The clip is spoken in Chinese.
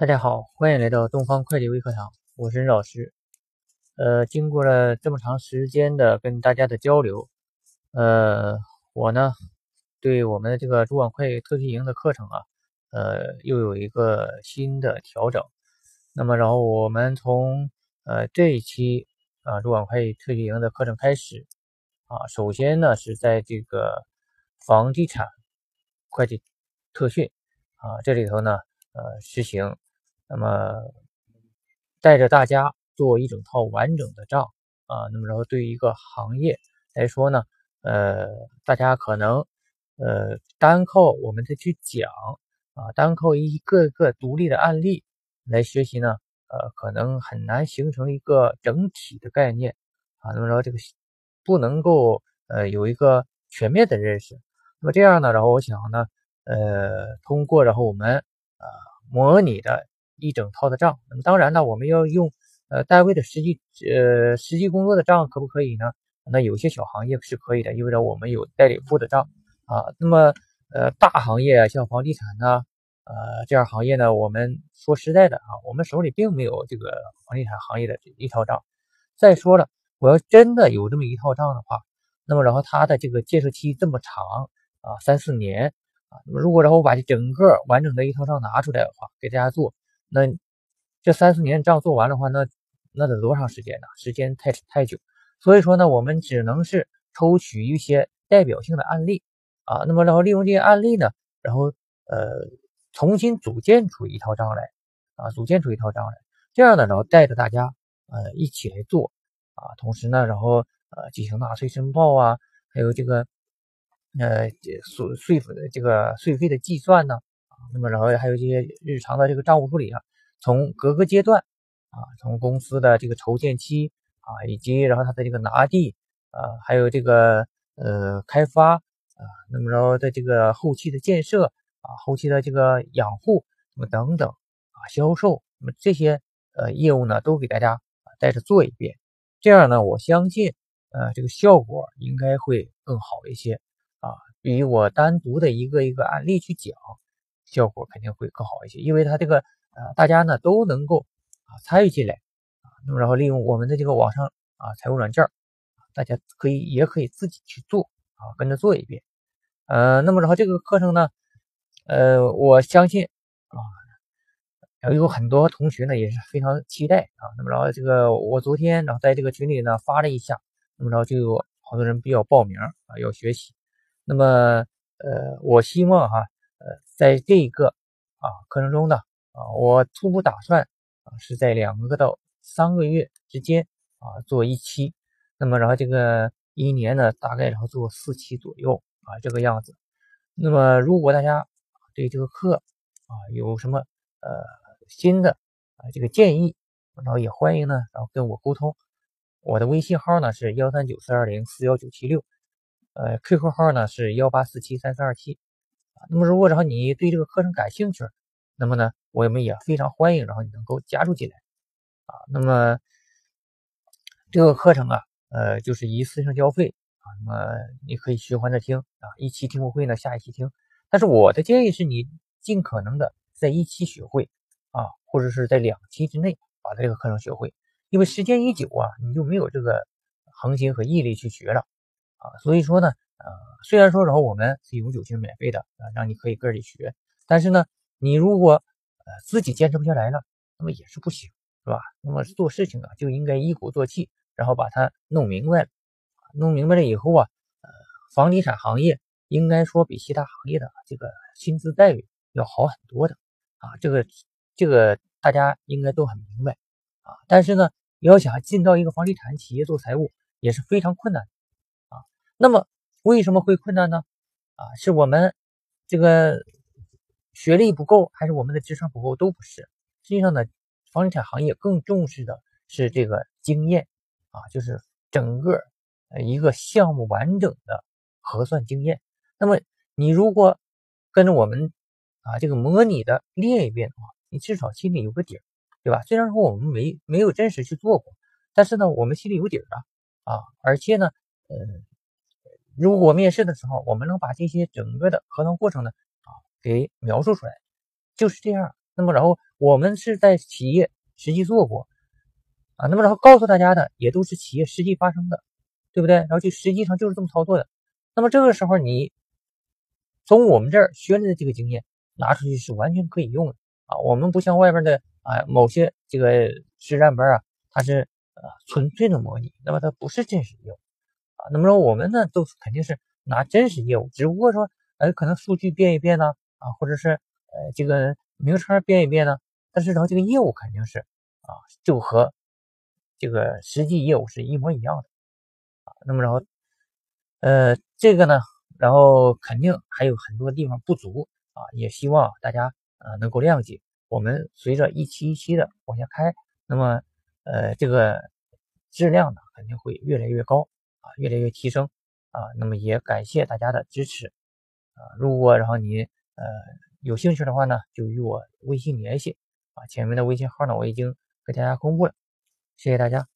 大家好，欢迎来到东方会计微课堂，我是任老师。呃，经过了这么长时间的跟大家的交流，呃，我呢对我们的这个主管会计特训营的课程啊，呃，又有一个新的调整。那么，然后我们从呃这一期啊主管会计特训营的课程开始啊，首先呢是在这个房地产会计特训啊这里头呢呃实行。那么带着大家做一整套完整的账啊，那么然后对于一个行业来说呢，呃，大家可能呃单靠我们再去讲啊，单靠一个个独立的案例来学习呢，呃，可能很难形成一个整体的概念啊，那么然后这个不能够呃有一个全面的认识。那么这样呢，然后我想呢，呃，通过然后我们呃模拟的。一整套的账，那么当然呢，我们要用呃单位的实际呃实际工作的账可不可以呢？那有些小行业是可以的，因为呢我们有代理部的账啊。那么呃大行业像房地产呢，呃这样行业呢，我们说实在的啊，我们手里并没有这个房地产行业的这一套账。再说了，我要真的有这么一套账的话，那么然后它的这个建设期这么长啊，三四年啊，那么如果然后把这整个完整的一套账拿出来的话，给大家做。那这三四年账做完的话，那那得多长时间呢？时间太太久，所以说呢，我们只能是抽取一些代表性的案例啊，那么然后利用这些案例呢，然后呃重新组建出一套账来啊，组建出一套账来，这样呢，然后带着大家呃一起来做啊，同时呢，然后呃进行纳税申报啊，还有这个呃税税负的这个税费的计算呢。那么，然后还有一些日常的这个账务处理啊，从各个阶段啊，从公司的这个筹建期啊，以及然后它的这个拿地啊，还有这个呃开发啊，那么然后的这个后期的建设啊，后期的这个养护，那么等等啊，销售，那么这些呃业务呢，都给大家带着做一遍，这样呢，我相信呃这个效果应该会更好一些啊，比我单独的一个一个案例去讲。效果肯定会更好一些，因为它这个呃，大家呢都能够啊参与进来啊，那么然后利用我们的这个网上啊财务软件大家可以也可以自己去做啊，跟着做一遍，呃，那么然后这个课程呢，呃，我相信啊，有很多同学呢也是非常期待啊，那么然后这个我昨天然后在这个群里呢发了一下，那么然后就有好多人比较报名啊要学习，那么呃，我希望哈。在这个啊课程中呢，啊，我初步打算啊是在两个到三个月之间啊做一期，那么然后这个一年呢大概然后做四期左右啊这个样子。那么如果大家对这个课啊有什么呃新的啊这个建议，然后也欢迎呢然后跟我沟通。我的微信号呢是幺三九四二零四幺九七六，呃 QQ 号呢是幺八四七三四二七。那么，如果然后你对这个课程感兴趣，那么呢，我们也非常欢迎，然后你能够加入进来啊。那么这个课程啊，呃，就是一次性交费啊。那么你可以循环着听啊，一期听不会呢，下一期听。但是我的建议是你尽可能的在一期学会啊，或者是在两期之内把这个课程学会，因为时间一久啊，你就没有这个恒心和毅力去学了啊。所以说呢。呃，虽然说然后我们是永久性免费的啊，让你可以个人学，但是呢，你如果呃自己坚持不下来了，那么也是不行，是吧？那么做事情啊就应该一鼓作气，然后把它弄明白了，弄明白了以后啊，呃，房地产行业应该说比其他行业的这个薪资待遇要好很多的啊，这个这个大家应该都很明白啊。但是呢，要想进到一个房地产企业做财务也是非常困难啊。那么为什么会困难呢？啊，是我们这个学历不够，还是我们的智商不够？都不是。实际上呢，房地产行业更重视的是这个经验啊，就是整个呃一个项目完整的核算经验。那么你如果跟着我们啊这个模拟的练一遍的话，你至少心里有个底儿，对吧？虽然说我们没没有真实去做过，但是呢，我们心里有底儿啊啊，而且呢，呃。如果面试的时候，我们能把这些整个的合同过程呢啊给描述出来，就是这样。那么。然后我们是在企业实际做过啊，那么然后告诉大家的也都是企业实际发生的，对不对？然后就实际上就是这么操作的。那么这个时候你从我们这儿学来的这个经验拿出去是完全可以用的啊。我们不像外边的啊某些这个实战班啊，它是呃纯粹的模拟，那么它不是真实用那么说我们呢都肯定是拿真实业务，只不过说呃可能数据变一变呢啊，或者是呃这个。名称变一变呢，但是然后这个业务肯定是啊，就和这个实际业务是一模一样的啊。那么然后呃这个呢，然后肯定还有很多地方不足啊，也希望大家啊能够谅解。我们随着一期一期的往下开，那么呃这个质量呢肯定会越来越高啊，越来越提升啊。那么也感谢大家的支持啊。如果然后你呃。有兴趣的话呢，就与我微信联系啊，前面的微信号呢我已经给大家公布了，谢谢大家。